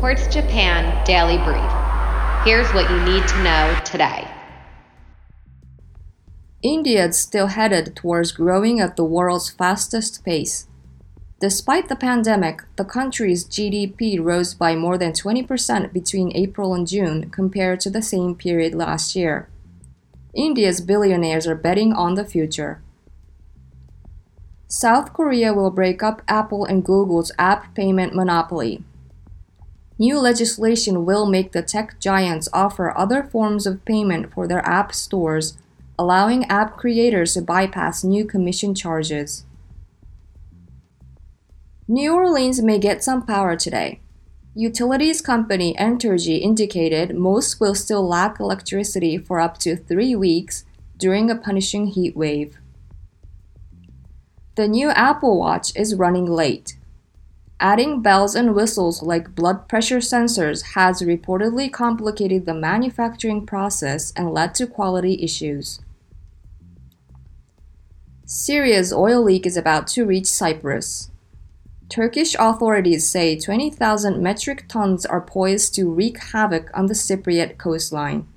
Quartz Japan Daily Brief. Here's what you need to know today. India is still headed towards growing at the world's fastest pace. Despite the pandemic, the country's GDP rose by more than 20% between April and June compared to the same period last year. India's billionaires are betting on the future. South Korea will break up Apple and Google's app payment monopoly. New legislation will make the tech giants offer other forms of payment for their app stores, allowing app creators to bypass new commission charges. New Orleans may get some power today. Utilities company Entergy indicated most will still lack electricity for up to three weeks during a punishing heat wave. The new Apple Watch is running late. Adding bells and whistles like blood pressure sensors has reportedly complicated the manufacturing process and led to quality issues. Syria's oil leak is about to reach Cyprus. Turkish authorities say 20,000 metric tons are poised to wreak havoc on the Cypriot coastline.